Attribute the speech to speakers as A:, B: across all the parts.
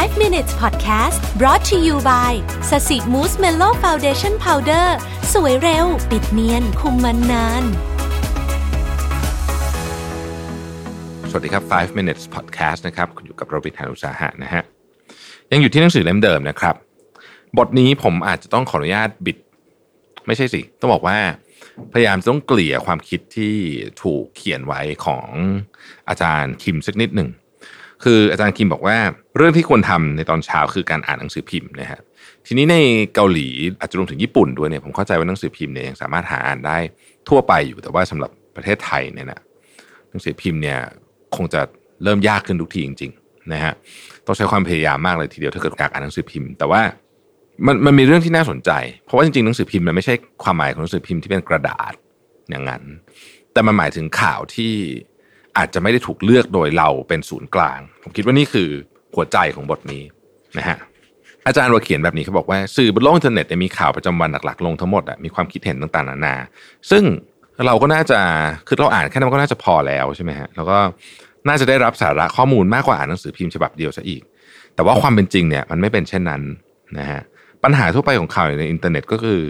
A: 5 minutes podcast brought to you by Sasi Mousse Mellow Foundation Powder สวยเร็ว ปิดเนียน คุมมันนาน
B: สวัสดีครับ 5 minutes podcast นะครับ คุณอยู่กับโรบินฮานุสาหะนะฮะ ยังอยู่ที่หนังสือเล่มเดิมนะครับ บทนี้ผมอาจจะต้องขออนุญาตบิด ไม่ใช่สิ ต้องบอกว่า พยายามจะต้องเกลี่ยความคิดที่ถูกเขียนไว้ของอาจารย์คิมสักนิดหนึ่ง คืออาจารย์คิมบอกว่าเรื่องที่ควรทำในตอนเช้าคือการอ่านหนังสือพิมพ์นะฮะทีนี้ในเกาหลีอาจจะรวมถึงญี่ปุ่นด้วยเนี่ยผมเข้าใจว่าหนังสือพิมพ์เนี่ยยังสามารถหาอ่านได้ทั่วไปอยู่แต่ว่าสำหรับประเทศไทยเนี่ยนะหนังสือพิมพ์เนี่ยคงจะเริ่มยากขึ้นทุกทีจริงๆนะฮะต้องใช้ความพยายามมากเลยทีเดียวถ้าเกิดอยากอ่านหนังสือพิมพ์ แต่ว่ามันมันมีเรื่องที่น่าสนใจ เพราะว่าจริงๆหนังสือพิมพ์มันไม่ใช่ความหมายของหนังสือพิมพ์ที่เป็นกระดาษอย่างนั้น แต่มันหมายถึงข่าวที่ อาจจะไม่ได้ถูกเลือกโดยเราเป็นศูนย์กลาง ผมคิดว่านี่คือหัวใจของบทนี้นะฮะอาจารย์วาเขียนแบบนี้เขาบอกว่าสื่อบนโลกอินเทอร์เน็ตมีข่าวประจำวันหลักๆลงทั้งหมดอะมีความคิดเห็นต่างๆนานา ซึ่งเราก็น่าจะคือเราอ่านแค่นั้นก็น่าจะพอแล้วใช่ไหมฮะแล้วก็น่าจะได้รับสาระข้อมูลมากกว่าอ่านหนังสือพิมพ์ฉบับเดียวซะอีก แต่ว่าความเป็นจริงเนี่ยมันไม่เป็นเช่นนั้นนะฮะปัญหาทั่วไปของข่าวในอินเทอร์เน็ตก็คือ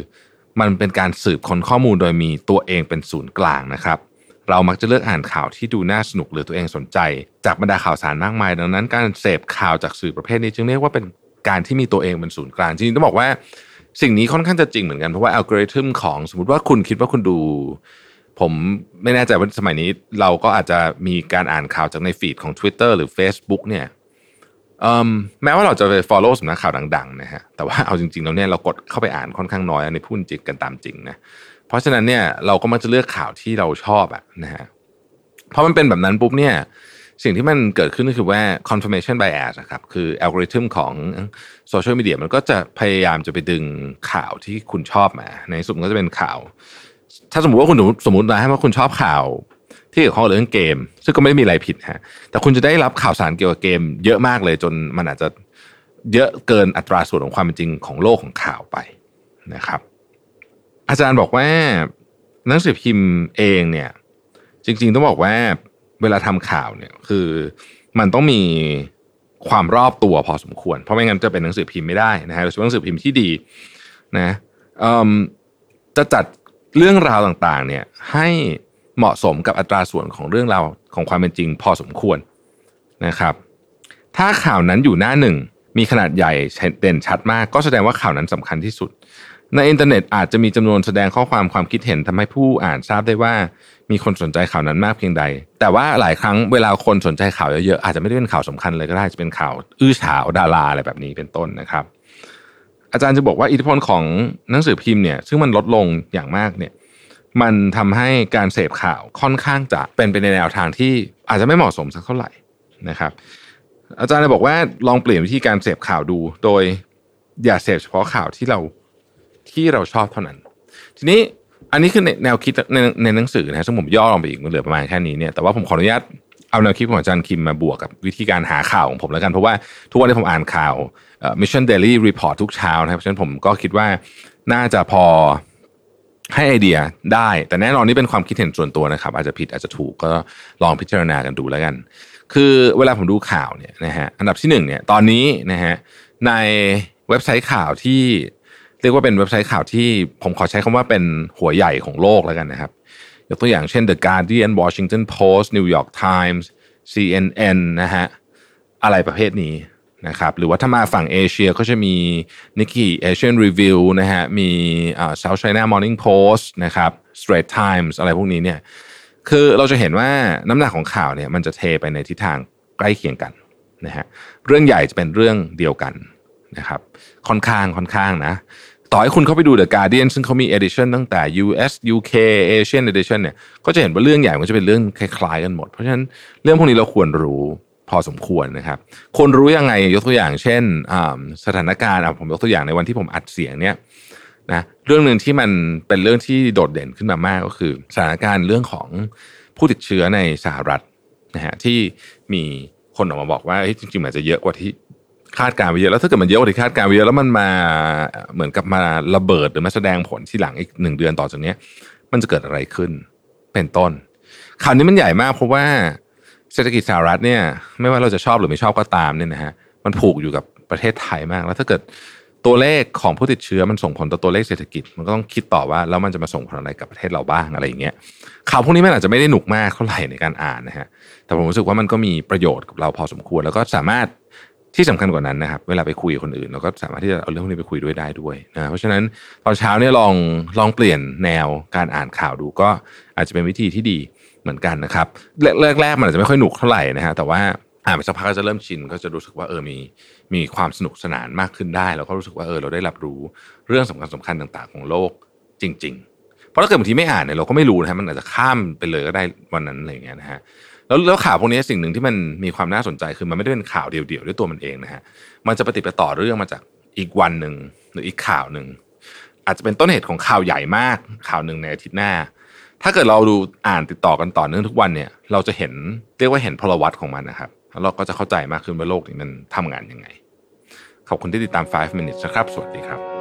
B: มันเป็นการสืบค้นข้อมูลโดยมีตัวเองเป็นศูนย์กลางนะครับ เรามักจะเลือกอ่านข่าวที่ดูน่าสนุกหรือตัวเองสนใจ จากบรรดาข่าวสารมากมาย ดังนั้น การเสพข่าวจากสื่อประเภทนี้จึงเรียกว่าเป็นการที่มีตัวเองเป็นศูนย์กลางจริงๆต้องบอกว่าสิ่งนี้ค่อนข้างจะจริงเหมือนกันเพราะว่าอัลกอริทึมของสมมติว่าคุณคิดว่าคุณดู ผมไม่แน่ใจว่าสมัยนี้ เราก็อาจจะมีการอ่านข่าวจากใน feed ของ Twitter หรือ Facebook เนี่ยแม้ว่าเราจะไป follow สำนักข่าวดังๆนะฮะแต่ว่าเอาจริงๆแล้วเนี่ยเรากดเข้าไปอ่านค่อนข้างน้อยในพูดจริงกันตามจริงนะ เพราะฉะนั้นเนี่ยเราก็มักจะเลือกข่าวที่เราชอบอะนะฮะเพราะมันเป็นแบบนั้นปุ๊บเนี่ยสิ่งที่มันเกิดขึ้นก็คือว่า confirmation bias ครับคืออัลกอริทึมของโซเชียลมีเดียมันก็จะพยายามจะไปดึงข่าวที่คุณชอบมา ในสุดมันก็จะเป็นข่าว ถ้าสมมติว่าคุณสมมตินะว่าคุณชอบข่าวที่เกี่ยวข้องกับเรื่องเกม ซึ่งก็ไม่ได้มีอะไรผิดฮะแต่คุณจะได้รับข่าวสารเกี่ยวกับเกม เยอะมากเลยจนมันอาจจะเยอะเกินอัตราส่วนของความเป็นจริงของโลกของข่าวไปนะครับ อาจารย์บอกว่าหนังสือพิมพ์เองเนี่ย จริง ๆ ต้องบอกว่าเวลาทำข่าวเนี่ยคือมันต้องมีความรอบตัวพอสมควร เพราะไม่งั้นจะเป็นหนังสือพิมพ์ไม่ได้นะฮะโดยเฉพาะหนังสือพิมพ์ที่ดีนะจะจัดเรื่องราวต่างๆ เนี่ยให้เหมาะสมกับอัตราส่วนของเรื่องราวของความเป็นจริง พอสมควรนะครับ ถ้าข่าวนั้นอยู่หน้าหนึ่งมีขนาดใหญ่เด่นชัดมาก ก็แสดงว่าข่าวนั้นสำคัญที่สุด ในอินเทอร์เน็ตอาจจะมีจำนวนแสดงข้อความความคิดเห็นทำให้ผู้อ่านทราบได้ว่ามีคนสนใจข่าวนั้นมากเพียงใด แต่ว่าหลายครั้งเวลาคนสนใจข่าวเยอะๆอาจจะไม่ได้เป็นข่าวสำคัญเลยก็ได้จะเป็นข่าว อื้อฉาวดาราอะไรแบบนี้เป็นต้นนะครับ อาจารย์จะบอกว่าอิทธิพลของหนังสือพิมพ์เนี่ยซึ่งมันลดลงอย่างมากเนี่ยมันทำให้การเสพข่าวค่อนข้างจะเป็นไปในแนวทางที่อาจจะไม่เหมาะสมสักเท่าไหร่นะครับ อาจารย์เลยบอกว่าลองเปลี่ยนวิธีการเสพข่าวดู โดยอย่าเสพเฉพาะข่าวที่เรา ที่เราชอบเท่านั้น ทีนี้อันนี้คือแนวคิดในในหนังสือนะซึ่งผมย่อลงไปอีกมันเหลือประมาณแค่นี้เนี่ยแต่ว่าผมขออนุญาตเอาแนวคิดของอาจารย์คิมมาบวกกับวิธีการหาข่าวของผมแล้วกัน เพราะว่าทุกวันที่ผมอ่านข่าว Mission Daily Report ทุกเช้านะครับเพราะฉะนั้นผมก็คิดว่าน่าจะพอให้ไอเดียได้ แต่แน่นอนนี่เป็นความคิดเห็นส่วนตัวนะครับ อาจจะผิดอาจจะถูกก็ลองพิจารณากันดูแล้วกัน คือเวลาผมดูข่าวเนี่ยนะฮะอันดับที่หนึ่งเนี่ยตอนนี้นะฮะในเว็บไซต์ข่าวที่ เรียกว่าเป็นเว็บไซต์ข่าวที่ผมขอใช้คำว่าเป็นหัวใหญ่ของโลกแล้วกันนะครับ ยกตัวอย่างเช่น The Guardian Washington Post New York Times CNN นะฮะอะไรประเภทนี้นะครับหรือว่าถ้ามาฝั่งเอเชียก็จะมี Nikkei Asian Review นะฮะมี South China Morning Post นะครับ Straits Times อะไรพวกนี้เนี่ยคือเราจะเห็นว่าน้ำหนักของข่าวเนี่ยมันจะเทไปในทิศทางใกล้เคียงกันนะฮะเรื่องใหญ่จะเป็นเรื่องเดียวกันนะครับค่อนข้างค่อนข้างนะ ต่อให้คุณเข้าไปดู The Guardian ซึ่งเขามี edition ตั้งแต่ US UK Asian edition เนี่ยก็จะเห็นว่าเรื่องใหญ่มันจะเป็นเรื่องคล้ายๆกันหมด เพราะฉะนั้นเรื่องพวกนี้เราควรรู้พอสมควรนะครับคนรู้ยังไงยกตัวอย่าง เช่นสถานการณ์ผมยกตัวอย่างในวันที่ผมอัดเสียงเนี่ยนะเรื่องหนึ่งที่มันเป็นเรื่องที่โดดเด่นขึ้นมามากก็คือ สถานการณ์เรื่องของผู้ติดเชื้อในสหรัฐนะฮะที่มีคนออกมาบอกว่าจริงๆมันจะเยอะกว่าที่ คาดการไปเยอะแล้วถ้าเกิดมันเยอะกว่าที่คาดการไปเยอะแล้วมันมาเหมือนกับมาระเบิดหรือมาแสดงผลที่หลังอีกหนึ่งเดือนต่อจากนี้มันจะเกิดอะไรขึ้น เป็นต้นข่าวนี้มันใหญ่มากเพราะว่าเศรษฐกิจสหรัฐเนี่ย ไม่ว่าเราจะชอบหรือไม่ชอบก็ตามเนี่ยนะฮะมันผูกอยู่กับประเทศไทยมาก แล้วถ้าเกิดตัวเลขของผู้ติดเชื้อมันส่งผลต่อตัวเลขเศรษฐกิจ มันก็ต้องคิดต่อว่าแล้วมันจะมาส่งผลอะไรกับประเทศเราบ้างอะไรอย่างเงี้ยข่าวพวกนี้มันอาจจะไม่ได้หนุกมากเท่าไหร่ในการอ่านนะฮะแต่ผมรู้สึกว่ามันก็มีประโยชน์กับเราพอสมควร แล้วก็สามารถ ที่สำคัญกว่านั้นนะครับ เวลาไปคุยกับคนอื่นเราก็สามารถที่จะเอาเรื่องพวกนี้ไปคุยด้วยได้ด้วยนะเพราะฉะนั้นตอนเช้าเนี่ยลองลองเปลี่ยนแนวการอ่านข่าวดูก็อาจจะเป็นวิธีที่ดีเหมือนกันนะครับแรกๆมันอาจจะไม่ค่อยหนุกเท่าไหร่นะฮะแต่ว่าอ่านไปสักพักก็จะเริ่มชินก็จะรู้สึกว่าเออมีมีความสนุกสนานมากขึ้นได้ แล้วก็รู้สึกว่าเออเราได้รับรู้เรื่องสำคัญสำคัญต่างๆ ของโลกจริง ๆ เพราะถ้าเกิดบางทีไม่อ่านเนี่ยเราก็ไม่รู้นะฮะมันอาจจะข้ามไปเลยก็ได้วันนั้นอะไรอย่างเงี้ยนะฮะ แล้วแล้วข่าวพวกนี้สิ่งหนึ่งที่มันมีความน่าสนใจคือมันไม่ได้เป็นข่าวเดียวๆด้วยตัวมันเองนะฮะมันจะปฏิปต่อเรื่องมาจากอีกวันหนึ่งหรืออีกข่าวหนึ่งอาจจะเป็นต้นเหตุของข่าวใหญ่มากข่าวหนึ่งในอาทิตย์หน้า ถ้าเกิดเราดูอ่านติดต่อกันต่อเนื่องทุกวันเนี่ย เราจะเห็นเรียกว่าเห็นพลวัตของมันนะครับแล้วเราก็จะเข้าใจมากขึ้นว่าโลกนี้มันทำงานยังไง ขอบคุณที่ติดตาม 5 minutes นะครับ สวัสดีครับ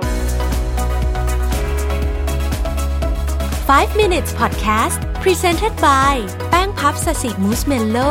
A: 5 minutes podcast presented by แป้งพับสสิมูสเมลโล่